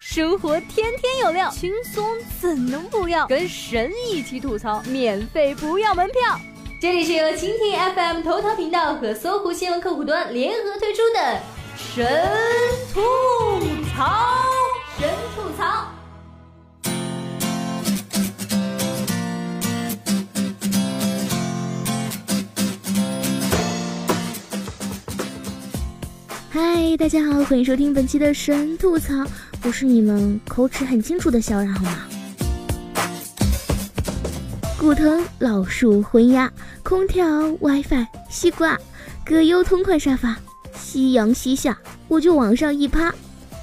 生活天天有料，轻松怎能不要？跟神一起吐槽，免费不要门票。这里是由蜻蜓 FM 头条频道和搜狐新闻客户端联合推出的神吐槽，神吐槽。嗨，大家好，欢迎收听本期的神吐槽，不是你们口齿很清楚的小冉，好吗？古藤、老树、昏鸦、空调、WiFi、西瓜、葛优同款沙发、夕阳西下，我就往上一趴，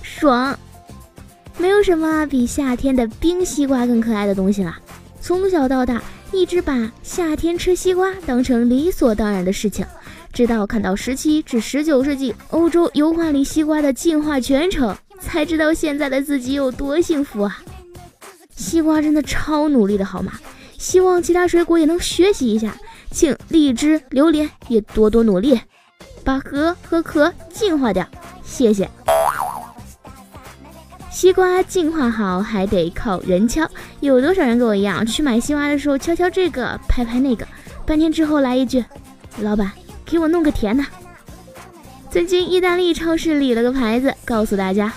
爽！没有什么比夏天的冰西瓜更可爱的东西了。从小到大，一直把夏天吃西瓜当成理所当然的事情。直到看到十七至十九世纪欧洲油画里西瓜的进化全程，才知道现在的自己有多幸福啊！西瓜真的超努力的好吗？希望其他水果也能学习一下，请荔枝、榴莲也多多努力，把核和壳进化掉。谢谢。西瓜进化好还得靠人敲，有多少人跟我一样去买西瓜的时候敲敲这个，拍拍那个，半天之后来一句：“老板。”给我弄个甜的。最近意大利超市立了个牌子，告诉大家：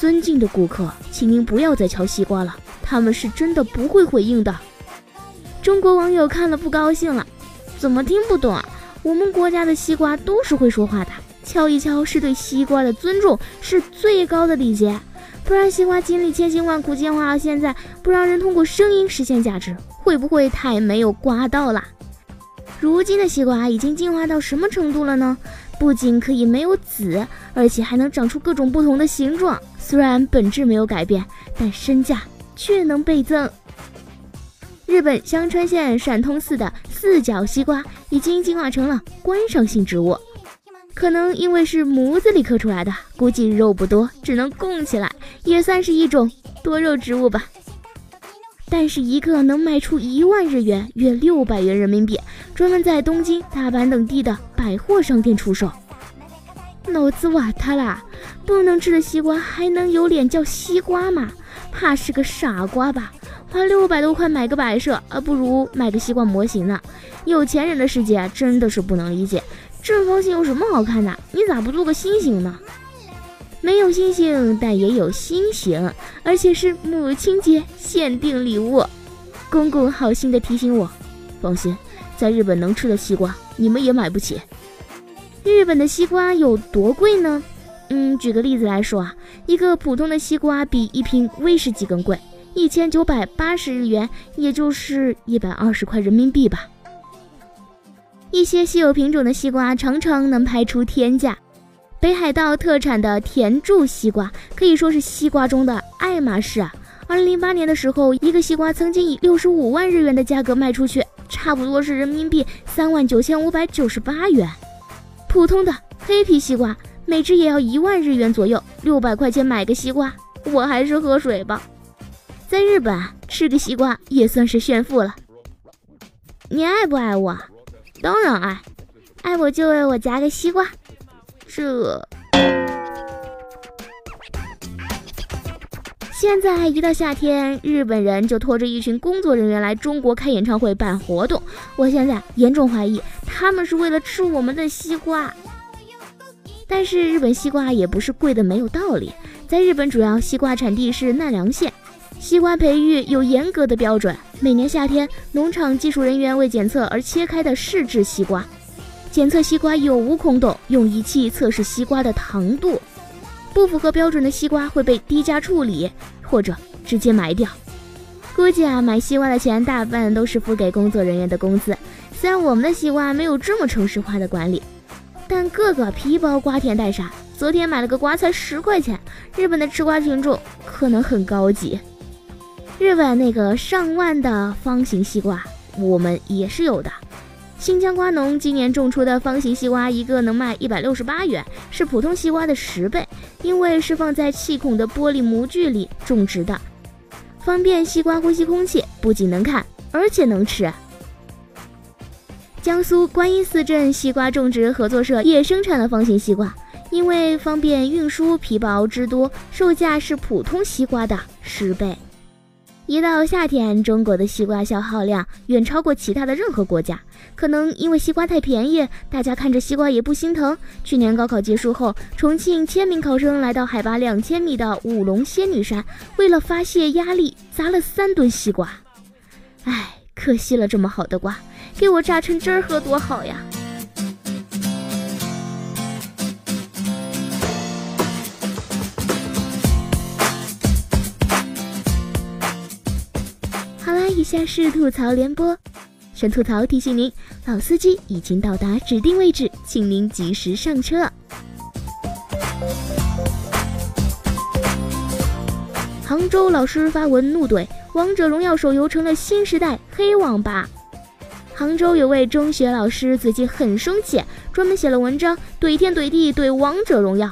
尊敬的顾客，请您不要再敲西瓜了，他们是真的不会回应的。中国网友看了不高兴了，怎么听不懂啊？我们国家的西瓜都是会说话的，敲一敲是对西瓜的尊重，是最高的礼节。不然西瓜经历千辛万苦进化到现在，不让人通过声音实现价值，会不会太没有瓜道了？如今的西瓜已经进化到什么程度了呢？不仅可以没有籽，而且还能长出各种不同的形状。虽然本质没有改变，但身价却能倍增。日本香川县闪通寺的四角西瓜已经进化成了观赏性植物，可能因为是模子里刻出来的，估计肉不多，只能供起来，也算是一种多肉植物吧。但是一个能卖出一万日元，约六百元人民币，专门在东京、大阪等地的百货商店出售。脑子瓦塌啦！不能吃的西瓜还能有脸叫西瓜吗？怕是个傻瓜吧？花六百多块买个摆设，啊，不如买个西瓜模型呢。有钱人的世界，真的是不能理解。正方形有什么好看的？你咋不做个心形呢？没有星星，但也有心形，而且是母亲节限定礼物。公公好心的提醒我，放心，在日本能吃的西瓜你们也买不起。日本的西瓜有多贵呢？嗯，举个例子来说啊，一个普通的西瓜比一瓶威士忌更贵，一千九百八十日元，也就是一百二十块人民币吧。一些稀有品种的西瓜常常能拍出天价。北海道特产的田柱西瓜可以说是西瓜中的爱马仕啊！二零零八年的时候，一个西瓜曾经以六十五万日元的价格卖出去，差不多是人民币三万九千五百九十八元。普通的黑皮西瓜每只也要一万日元左右，六百块钱买个西瓜，我还是喝水吧。在日本吃个西瓜也算是炫富了。你爱不爱我？当然爱，爱我就为我夹个西瓜。这现在一到夏天，日本人就拖着一群工作人员来中国开演唱会、办活动。我现在严重怀疑他们是为了吃我们的西瓜。但是日本西瓜也不是贵的没有道理。在日本，主要西瓜产地是奈良县，西瓜培育有严格的标准。每年夏天，农场技术人员为检测而切开的试制西瓜。检测西瓜有无空洞，用仪器测试西瓜的糖度，不符合标准的西瓜会被低价处理或者直接埋掉。估计啊，买西瓜的钱大半都是付给工作人员的工资。虽然我们的西瓜没有这么城市化的管理，但个个皮包瓜甜带沙。昨天买了个瓜才十块钱。日本的吃瓜群众可能很高级。日本那个上万的方形西瓜，我们也是有的。新疆瓜农今年种出的方形西瓜，一个能卖一百六十八元，是普通西瓜的十倍。因为是放在气孔的玻璃模具里种植的，方便西瓜呼吸空气，不仅能看，而且能吃。江苏观音寺镇西瓜种植合作社也生产了方形西瓜，因为方便运输，皮薄汁多，售价是普通西瓜的十倍。一到夏天，中国的西瓜消耗量远超过其他的任何国家。可能因为西瓜太便宜，大家看着西瓜也不心疼。去年高考结束后，重庆千名考生来到海拔两千米的五龙仙女山，为了发泄压力，砸了三吨西瓜。唉，可惜了这么好的瓜，给我榨成汁儿喝多好呀！下是吐槽联播，神吐槽提醒您，老司机已经到达指定位置，请您及时上车。杭州老师发文怒怼《王者荣耀》手游成了新时代黑网吧。杭州有位中学老师最近很生气，专门写了文章怼天怼地怼《王者荣耀》，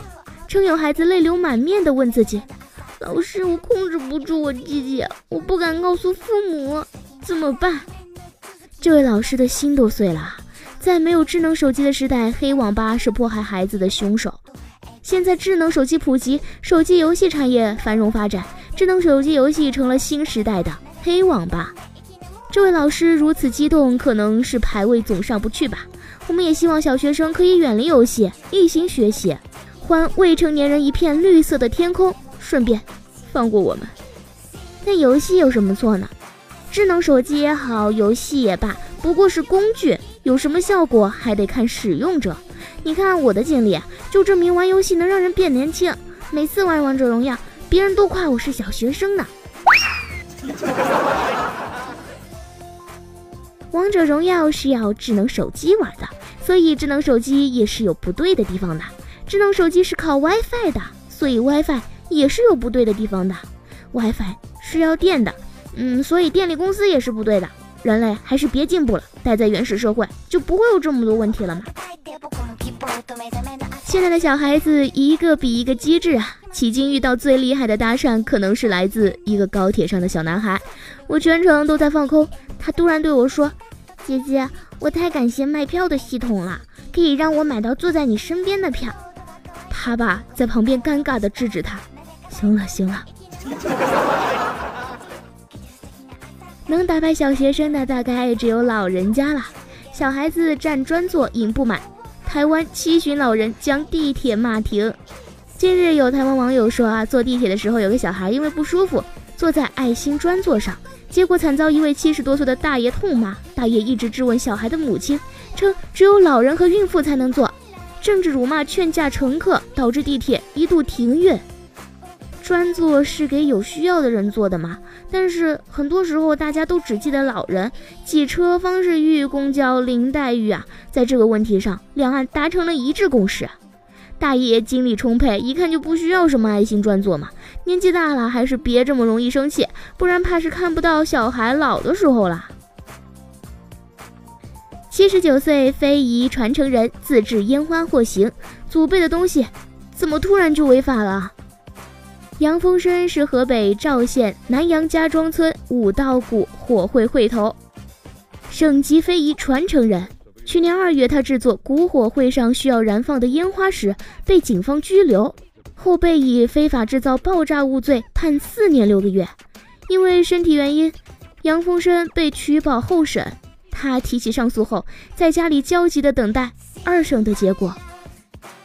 称有孩子泪流满面的问自己。老师，我控制不住我弟弟，我不敢告诉父母，怎么办？这位老师的心都碎了。在没有智能手机的时代，黑网吧是迫害孩子的凶手。现在智能手机普及，手机游戏产业繁荣发展，智能手机游戏成了新时代的黑网吧。这位老师如此激动，可能是排位总上不去吧。我们也希望小学生可以远离游戏，一心学习，还未成年人一片绿色的天空。顺便放过我们。那游戏有什么错呢？智能手机也好，游戏也罢，不过是工具，有什么效果还得看使用者。你看我的经历，就证明玩游戏能让人变年轻。每次玩王者荣耀，别人都夸我是小学生呢。王者荣耀是要智能手机玩的，所以智能手机也是有不对的地方的。智能手机是靠 WiFi 的，所以 WiFi。也是有不对的地方的，WiFi 是要电的，嗯，所以电力公司也是不对的。人类还是别进步了，待在原始社会就不会有这么多问题了嘛。现在的小孩子一个比一个机智啊！迄今遇到最厉害的搭讪，可能是来自一个高铁上的小男孩。我全程都在放空，他突然对我说：“姐姐，我太感谢卖票的系统了，可以让我买到坐在你身边的票。”他爸在旁边尴尬地制止他。行了行了，能打败小学生的大概只有老人家了。小孩子占专座引不满，台湾七旬老人将地铁骂停。近日有台湾网友说啊，坐地铁的时候有个小孩因为不舒服坐在爱心专座上，结果惨遭一位七十多岁的大爷痛骂。大爷一直质问小孩的母亲，称只有老人和孕妇才能坐，甚至辱骂劝架乘客，导致地铁一度停运。专座是给有需要的人坐的嘛？但是很多时候大家都只记得老人挤车方式玉公交林黛玉啊，在这个问题上，两岸达成了一致共识。大爷精力充沛，一看就不需要什么爱心专座嘛。年纪大了还是别这么容易生气，不然怕是看不到小孩老的时候了。七十九岁非遗传承人自制烟花获刑，祖辈的东西怎么突然就违法了？杨峰生是河北赵县南阳家庄村五道谷火会会头，省级非遗传承人。去年二月，他制作古火会上需要燃放的烟花时，被警方拘留，后被以非法制造爆炸物罪判四年六个月。因为身体原因，杨峰生被取保候审。他提起上诉后，在家里焦急地等待二审的结果。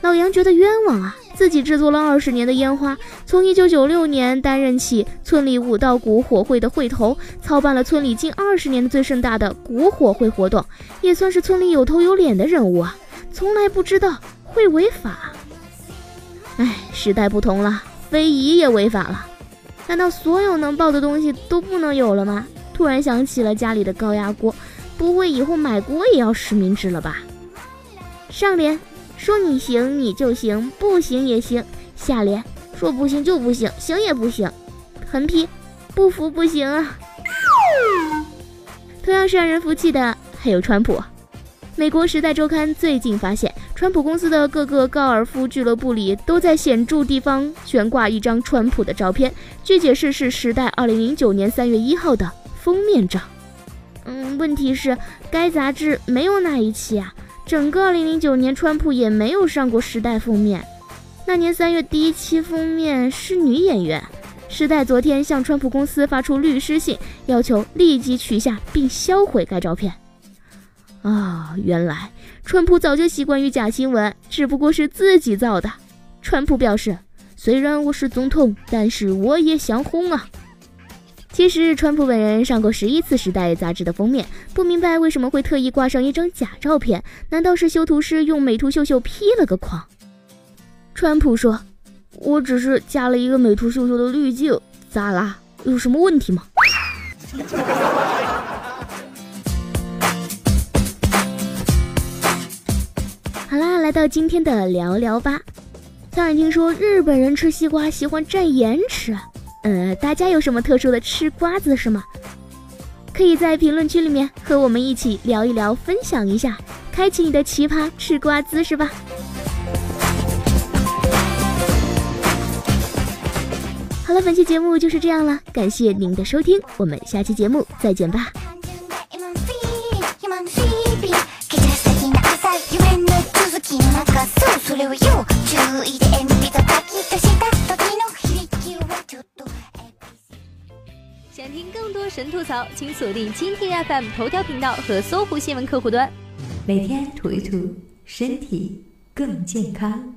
老杨觉得冤枉啊！自己制作了二十年的烟花，从一九九六年担任起村里五道谷火会的会头，操办了村里近二十年的最盛大的谷火会活动，也算是村里有头有脸的人物啊。从来不知道会违法。哎，时代不同了，非遗也违法了。难道所有能爆的东西都不能有了吗？突然想起了家里的高压锅，不会以后买锅也要实名制了吧？上联。说你行你就行，不行也行。下联说不行就不行，行也不行。横批不服不行啊！同样是让人服气的还有川普。美国《时代周刊》最近发现，川普公司的各个高尔夫俱乐部里都在显著地方悬挂一张川普的照片。据解释是《时代》二零零九年三月一号的封面照。嗯，问题是该杂志没有那一期啊。整个2009年，川普也没有上过《时代》封面，那年三月第一期封面是女演员。时代昨天向川普公司发出律师信，要求立即取下并销毁该照片。啊，原来川普早就习惯于假新闻，只不过是自己造的。川普表示，虽然我是总统，但是我也想红啊。其实，川普本人上过十一次《时代》杂志的封面，不明白为什么会特意挂上一张假照片？难道是修图师用美图秀秀 P 了个框？川普说。我只是加了一个美图秀秀的滤镜，咋啦？有什么问题吗？好啦，来到今天的聊聊吧。当然听说日本人吃西瓜喜欢蘸盐吃，呃，大家有什么特殊的吃瓜子是吗？可以在评论区里面和我们一起聊一聊，分享一下，开启你的奇葩吃瓜姿势吧。好了，本期节目就是这样了，感谢您的收听，我们下期节目再见吧。槽，请锁定蜻蜓 FM 头条频道和搜狐新闻客户端，每天吐一吐，身体更健康。